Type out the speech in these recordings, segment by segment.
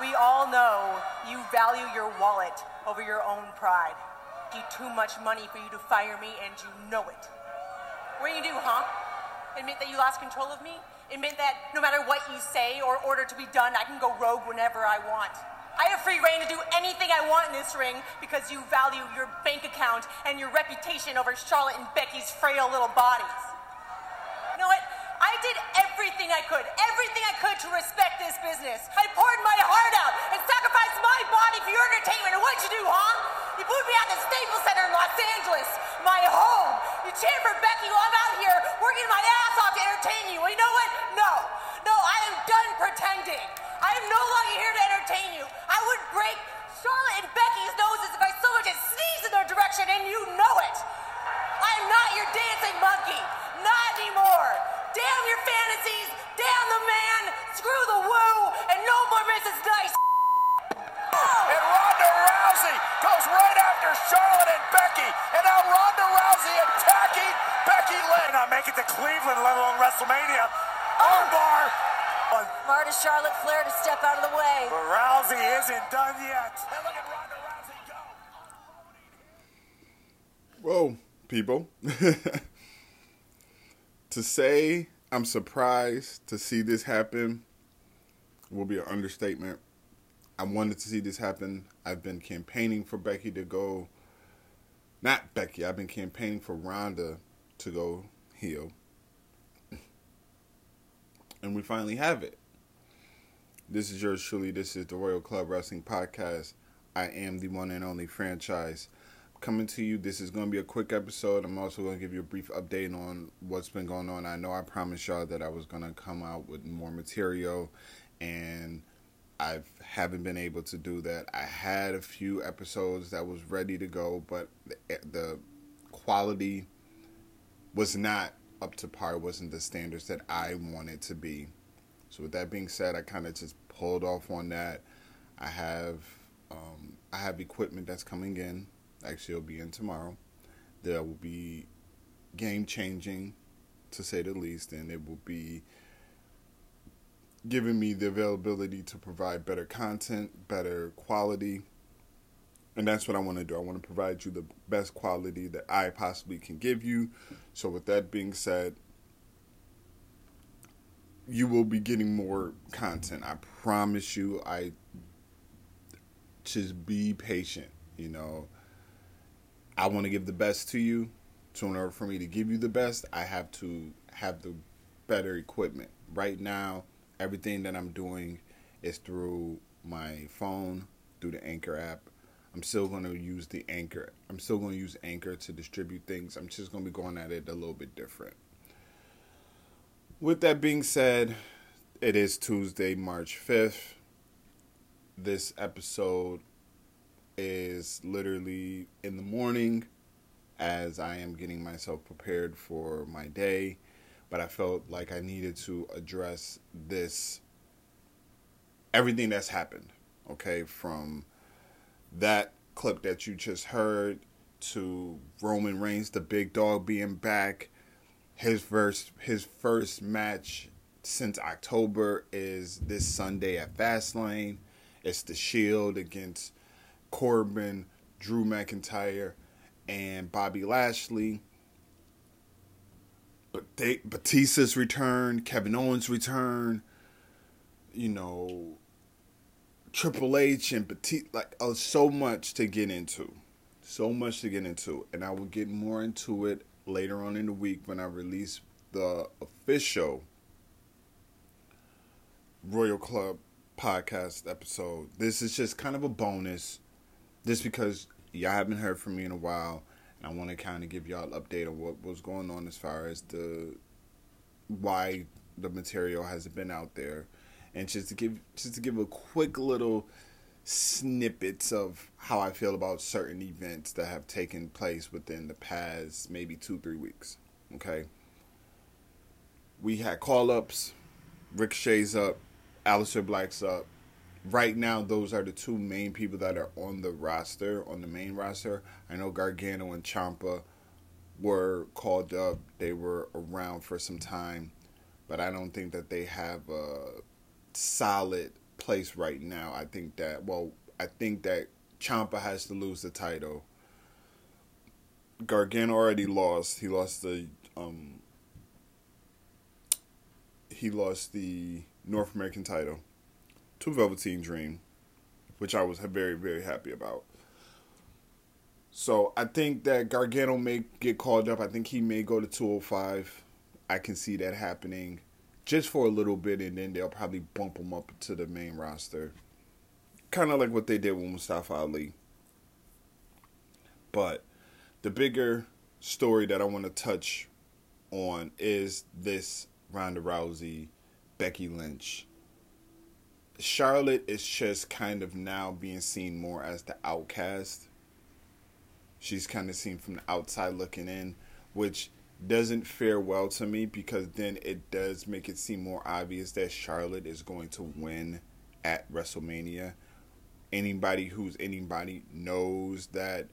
We all know you value your wallet over your own pride. You too much money for you to fire me, and you know it. What are you do, huh? Admit that you lost control of me? Admit that no matter what you say or order to be done, I can go rogue whenever I want. I have free reign to do anything I want in this ring because you value your bank account and your reputation over Charlotte and Becky's frail little bodies. You know what? I did everything I could, everything I could to respect this business. I poured my heart out and sacrificed my body for your entertainment. And what'd you do, huh? You put me at the Staples Center in Los Angeles, my home. You cheered for Becky while I'm out here working my ass off to entertain you. Well, you know what? No. No, I am done pretending. I am no longer here to entertain you. WrestleMania. Armbar. Smart as Charlotte Flair to step out of the way. But Rousey isn't done yet. And look at Ronda Rousey go. Whoa, people. to say I'm surprised to see this happen will be an understatement. I wanted to see this happen. I've been campaigning for Becky to go. Not Becky, I've been campaigning for Ronda to go heel. And we finally have it. This is yours truly. This is the Royal Club Wrestling Podcast. I am the one and only franchise coming to you. This is going to be a quick episode. I'm also going to give you a brief update on what's been going on. I know I promised y'all that I was going to come out with more material, and I haven't been able to do that. I had a few episodes that was ready to go, but the, the quality was not up to par. Wasn't the standards that I wanted to be. So with that being said, I kind of just pulled off on that. I have um, I have equipment that's coming in. Actually, it'll be in tomorrow. That will be game changing, to say the least, and it will be giving me the availability to provide better content, better quality. And that's what I want to do. I want to provide you the best quality that I possibly can give you. So, with that being said, you will be getting more content. I promise you. I just be patient. You know, I want to give the best to you. So, in order for me to give you the best, I have to have the better equipment. Right now, everything that I'm doing is through my phone, through the Anchor app. I'm still going to use the Anchor. I'm still going to use Anchor to distribute things. I'm just going to be going at it a little bit different. With that being said, it is Tuesday, March 5th. This episode is literally in the morning as I am getting myself prepared for my day, but I felt like I needed to address this everything that's happened, okay, from that clip that you just heard to Roman Reigns, the big dog being back. His first his first match since October is this Sunday at Fastlane. It's the Shield against Corbin, Drew McIntyre, and Bobby Lashley. But they, Batista's return, Kevin Owens' return, you know, Triple H and Petite, like uh, so much to get into, so much to get into, and I will get more into it later on in the week when I release the official Royal Club podcast episode. This is just kind of a bonus, just because y'all haven't heard from me in a while, and I want to kind of give y'all an update on what was going on as far as the why the material hasn't been out there and just to give just to give a quick little snippets of how I feel about certain events that have taken place within the past maybe two three weeks. Okay, we had call ups, Ricochet's up, Aleister Black's up. Right now, those are the two main people that are on the roster, on the main roster. I know Gargano and Ciampa were called up. They were around for some time, but I don't think that they have a solid place right now. I think that well, I think that Ciampa has to lose the title. Gargano already lost. He lost the um he lost the North American title to Velveteen Dream, which I was very very happy about. So I think that Gargano may get called up. I think he may go to 205. I can see that happening just for a little bit, and then they'll probably bump him up to the main roster. Kind of like what they did with Mustafa Ali. But the bigger story that I want to touch on is this Ronda Rousey, Becky Lynch. Charlotte is just kind of now being seen more as the outcast. She's kind of seen from the outside looking in, which doesn't fare well to me because then it does make it seem more obvious that Charlotte is going to win at WrestleMania. Anybody who's anybody knows that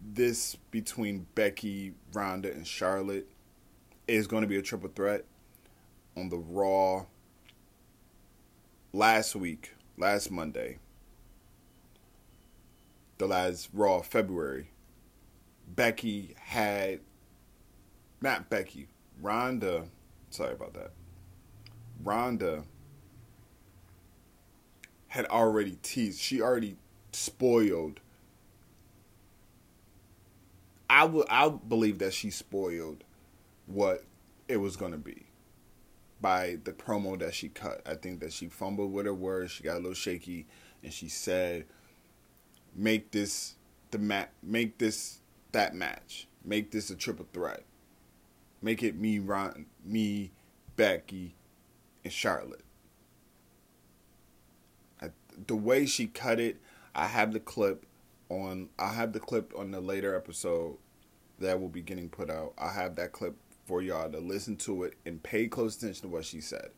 this between Becky, Ronda, and Charlotte is going to be a triple threat on the Raw last week, last Monday, the last Raw February. Becky had not Becky, Ronda. Sorry about that. Ronda had already teased. She already spoiled. I would I believe that she spoiled what it was gonna be by the promo that she cut. I think that she fumbled with her words. She got a little shaky, and she said, "Make this the mat. Make this that match. Make this a triple threat." Make it me, Ron, me, Becky, and Charlotte. I, the way she cut it, I have the clip on. I have the clip on the later episode that will be getting put out. I have that clip for y'all to listen to it and pay close attention to what she said.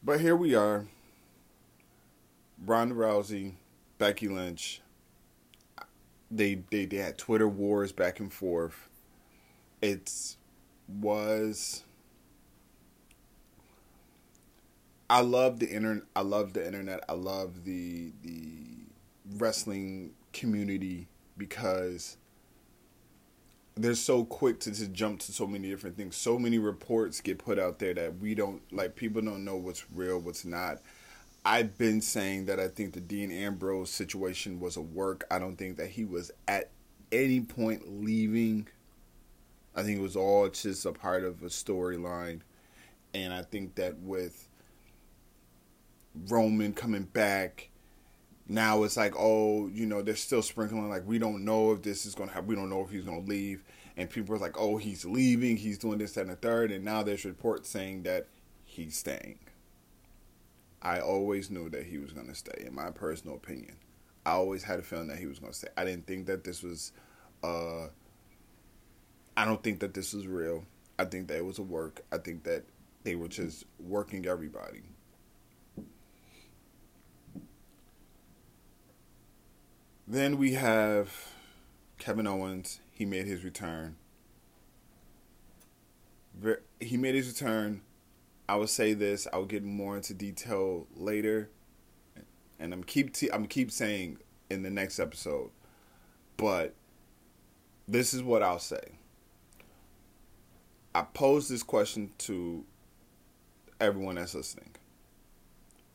But here we are. Ronda Rousey, Becky Lynch. They they they had Twitter wars back and forth it was I love the internet. I love the internet. I love the the wrestling community because they're so quick to just jump to so many different things. So many reports get put out there that we don't like. People don't know what's real, what's not. I've been saying that I think the Dean Ambrose situation was a work. I don't think that he was at any point leaving I think it was all just a part of a storyline. And I think that with Roman coming back, now it's like, oh, you know, they're still sprinkling, like, we don't know if this is going to happen. We don't know if he's going to leave. And people are like, oh, he's leaving. He's doing this, that, and the third. And now there's reports saying that he's staying. I always knew that he was going to stay, in my personal opinion. I always had a feeling that he was going to stay. I didn't think that this was. Uh, I don't think that this is real. I think that it was a work. I think that they were just working everybody. Then we have Kevin Owens. He made his return. He made his return. I will say this. I will get more into detail later, and I'm keep t- I'm keep saying in the next episode. But this is what I'll say. I pose this question to everyone that's listening.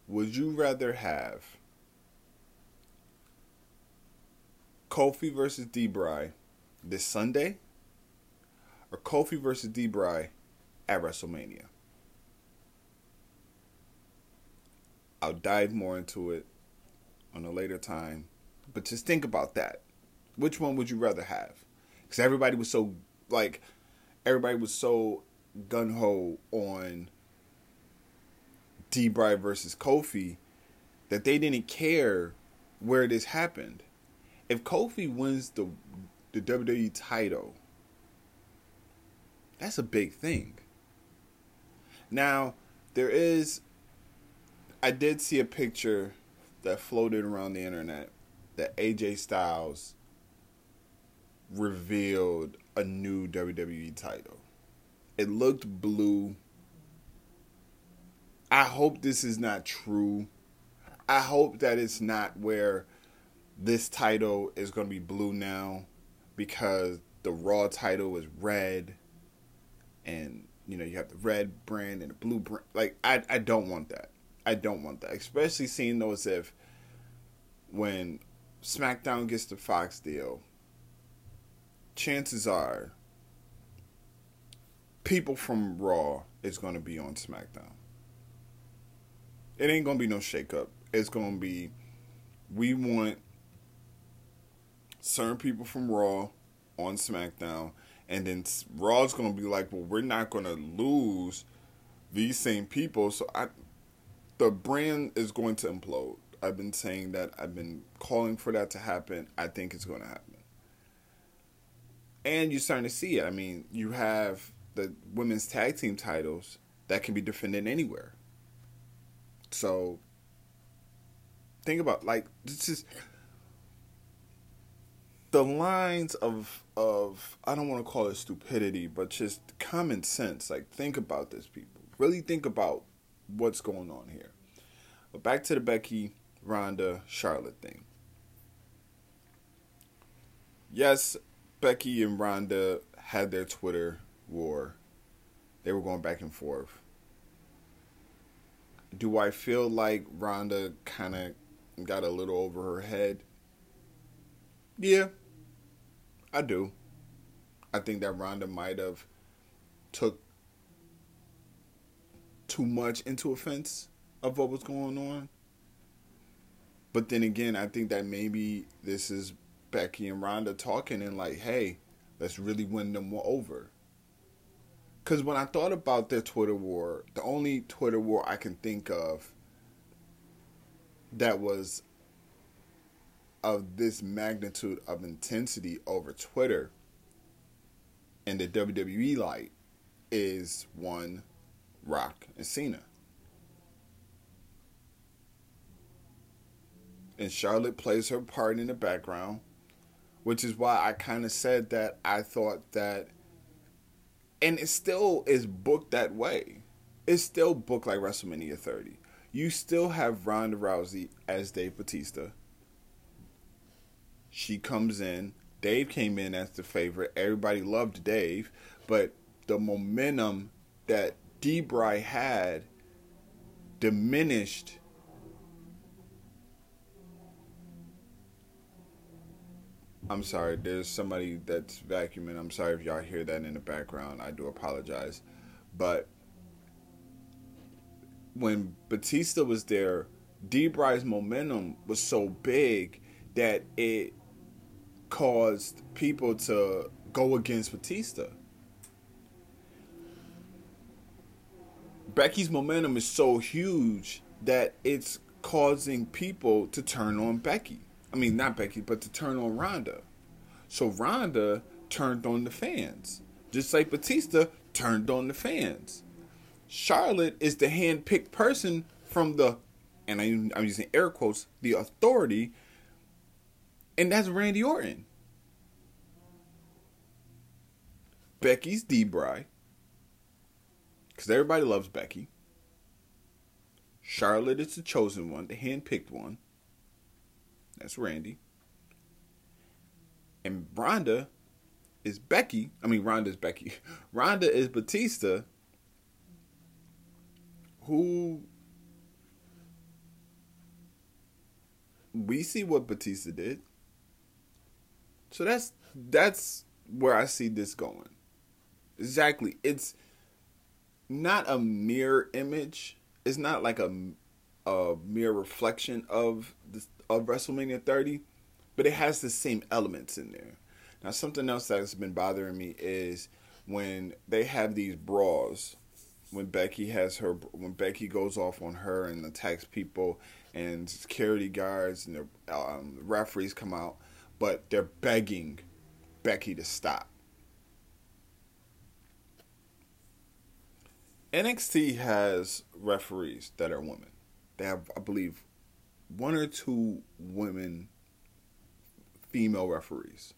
Would you rather have Kofi versus D-Bry this Sunday or Kofi versus D-Bry at WrestleMania? I'll dive more into it on a later time, but just think about that. Which one would you rather have? Because everybody was so like everybody was so gun ho on D-Bry versus Kofi that they didn't care where this happened. If Kofi wins the the WWE title, that's a big thing. Now, there is I did see a picture that floated around the internet that AJ Styles revealed a new WWE title. It looked blue. I hope this is not true. I hope that it's not where this title is going to be blue now because the Raw title is red and you know you have the red brand and the blue brand like I I don't want that. I don't want that. Especially seeing those if when SmackDown gets the Fox deal, chances are people from Raw is going to be on SmackDown. It ain't going to be no shakeup. It's going to be we want certain people from Raw on SmackDown, and then Raw's going to be like, well, we're not going to lose these same people. So I, the brand is going to implode. I've been saying that. I've been calling for that to happen. I think it's going to happen. And you're starting to see it. I mean, you have the women's tag team titles that can be defended anywhere. So think about like this is the lines of of I don't want to call it stupidity, but just common sense. Like think about this, people. Really think about what's going on here. But back to the Becky, Ronda, Charlotte thing. Yes, Becky and Ronda had their Twitter war. They were going back and forth. Do I feel like Ronda kind of got a little over her head? Yeah, I do. I think that Ronda might have took too much into offense of what was going on. But then again, I think that maybe this is Becky and Ronda talking and like, hey, let's really win them over. Because when I thought about their Twitter war, the only Twitter war I can think of that was of this magnitude of intensity over Twitter and the WWE light is one Rock and Cena. And Charlotte plays her part in the background, which is why I kind of said that I thought that, and it still is booked that way. It's still booked like WrestleMania 30. You still have Ronda Rousey as Dave Batista she comes in. Dave came in as the favorite. Everybody loved Dave, but the momentum that D-Bry had diminished I'm sorry, there's somebody that's vacuuming. I'm sorry if y'all hear that in the background. I do apologize. But when Batista was there, D-Bry's momentum was so big that it caused people to go against Batista. Becky's momentum is so huge that it's causing people to turn on Becky. I mean, not Becky, but to turn on Ronda. So Ronda turned on the fans, just like Batista turned on the fans. Charlotte is the hand-picked person from the, and I'm using air quotes, the authority and that's Randy Orton. Becky's D-Bry. Because everybody loves Becky. Charlotte is the chosen one, the hand-picked one. That's Randy. And Ronda is Becky. I mean, Ronda is Becky. Ronda is Batista, who we see what Batista did. So that's that's where I see this going. Exactly. It's not a mirror image. It's not like a a mere reflection of the, of WrestleMania 30, but it has the same elements in there. Now, something else that's been bothering me is when they have these brawls. When Becky has her, when Becky goes off on her and attacks people, and security guards and the um, referees come out, but they're begging Becky to stop. NXT has referees that are women. They have, I believe, one or two women female referees.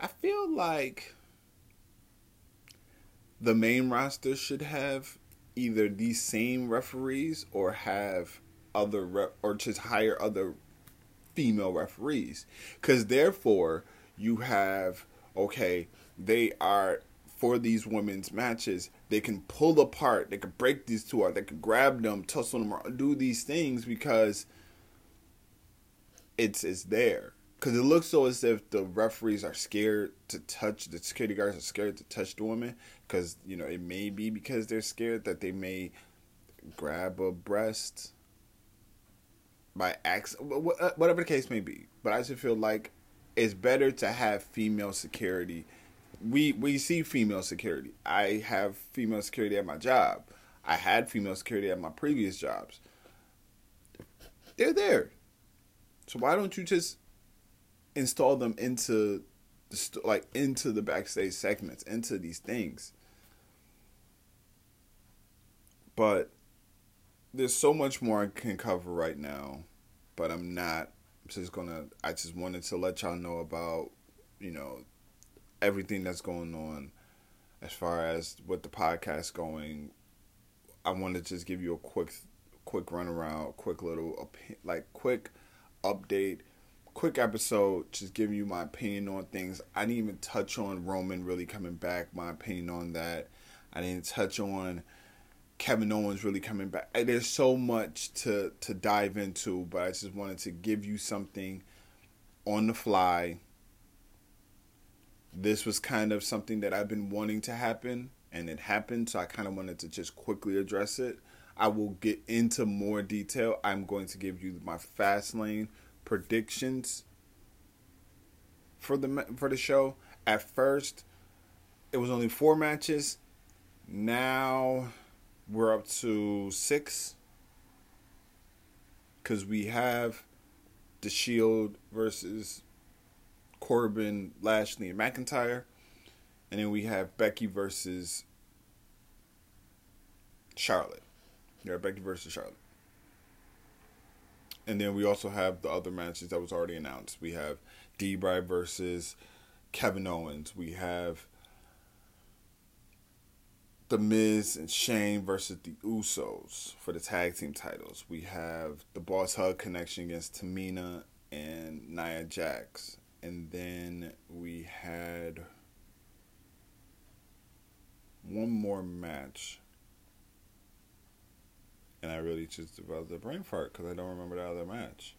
I feel like the main roster should have either these same referees or have other rep or just hire other female referees because therefore you have okay they are for these women's matches they can pull apart they can break these two out they can grab them tussle them around, do these things because it's it's there because it looks so as if the referees are scared to touch the security guards are scared to touch the women because you know it may be because they're scared that they may grab a breast by accident, whatever the case may be. But I just feel like it's better to have female security. We we see female security. I have female security at my job. I had female security at my previous jobs. They're there. So why don't you just install them into the st- like into the backstage segments, into these things? But there's so much more I can cover right now, but I'm not I'm just gonna. I just wanted to let y'all know about, you know, everything that's going on, as far as with the podcast going. I want to just give you a quick, quick run around, quick little, like quick update, quick episode, just giving you my opinion on things. I didn't even touch on Roman really coming back. My opinion on that. I didn't touch on Kevin Owens really coming back. Eh, there's so much to to dive into, but I just wanted to give you something on the fly. This was kind of something that I've been wanting to happen, and it happened. So I kind of wanted to just quickly address it. I will get into more detail. I'm going to give you my Fastlane predictions for the for the show. At first, it was only four matches. Now we're up to six because we have the Shield versus Corbin, Lashley, and McIntyre, and then we have Becky versus Charlotte. Yeah, Becky versus Charlotte. And then we also have the other matches that was already announced. We have D-Bry versus Kevin Owens. We have the Miz and Shane versus the Usos for the tag team titles. We have the Boss Hug connection against Tamina and Nia Jax. And then we had one more match. And I really just developed a brain fart because I don't remember the other match.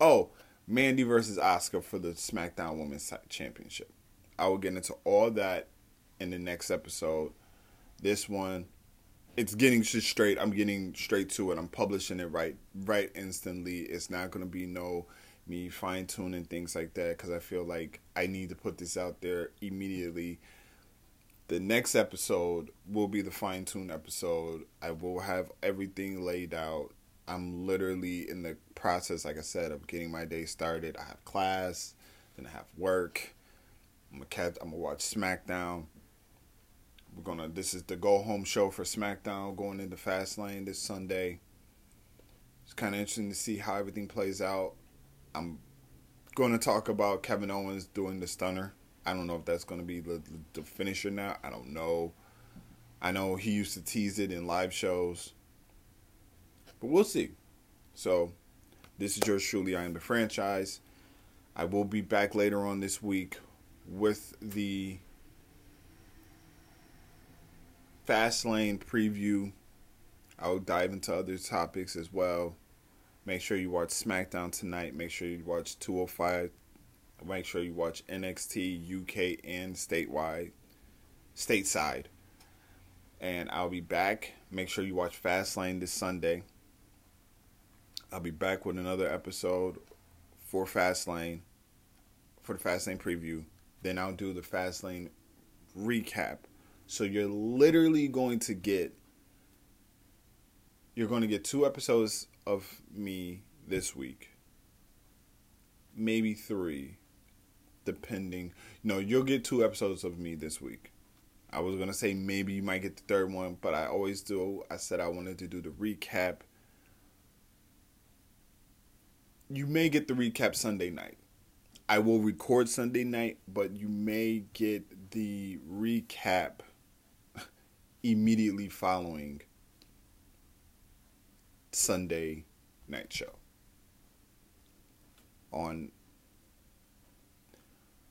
Oh, Mandy versus Asuka for the SmackDown Women's Championship. I will get into all that in the next episode this one, it's getting straight. I'm getting straight to it. I'm publishing it right, right instantly. It's not gonna be no me fine tuning things like that because I feel like I need to put this out there immediately. The next episode will be the fine tune episode. I will have everything laid out. I'm literally in the process, like I said, of getting my day started. I have class, then I have work. I'm gonna catch. I'm gonna watch SmackDown. We're gonna. This is the go home show for SmackDown going into Fastlane this Sunday. It's kind of interesting to see how everything plays out. I'm going to talk about Kevin Owens doing the stunner. I don't know if that's going to be the, the finisher now. I don't know. I know he used to tease it in live shows, but we'll see. So, this is yours truly. I am the franchise. I will be back later on this week with the Fastlane preview. I'll dive into other topics as well. Make sure you watch SmackDown tonight. Make sure you watch 205. Make sure you watch NXT UK and statewide, stateside. And I'll be back. Make sure you watch Fastlane this Sunday. I'll be back with another episode for Fastlane, for the Fastlane preview. Then I'll do the Fastlane recap so you're literally going to get you're going to get two episodes of me this week. Maybe 3 depending. No, you'll get two episodes of me this week. I was to say maybe you might get the third one, but I always do. I said I wanted to do the recap. You may get the recap Sunday night. I will record Sunday night, but you may get the recap immediately following Sunday night show. On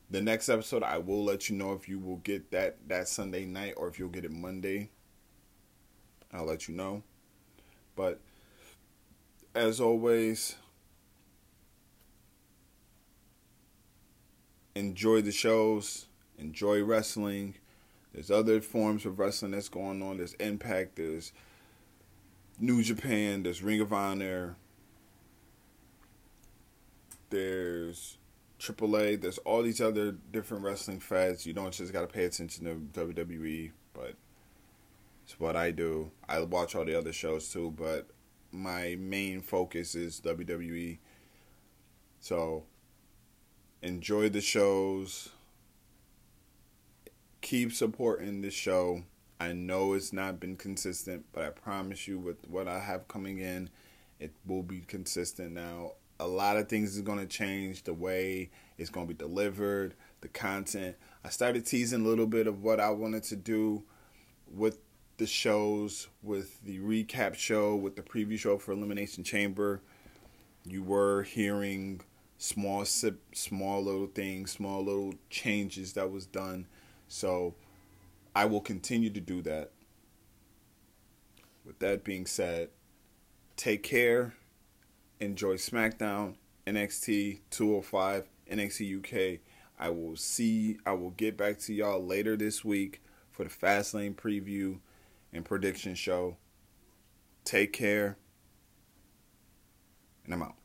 the next episode, I will let you know if you will get that that Sunday night or if you'll get it Monday. I'll let you know. But as always, enjoy the shows, enjoy wrestling. There's other forms of wrestling that's going on. There's Impact, there's New Japan, there's Ring of Honor, there's AAA, there's all these other different wrestling feds. You don't just got to pay attention to WWE, but it's what I do. I watch all the other shows too, but my main focus is WWE. So enjoy the shows. Keep supporting the show. I know it's not been consistent, but I promise you with what I have coming in, it will be consistent now. A lot of things is going to change the way it's going to be delivered, the content. I started teasing a little bit of what I wanted to do with the shows, with the recap show, with the preview show for Elimination Chamber. You were hearing small small little things, small little changes that was done. So I will continue to do that. With that being said, take care. Enjoy SmackDown, NXT 205, NXT UK. I will see, I will get back to y'all later this week for the Fastlane preview and prediction show. Take care, and I'm out.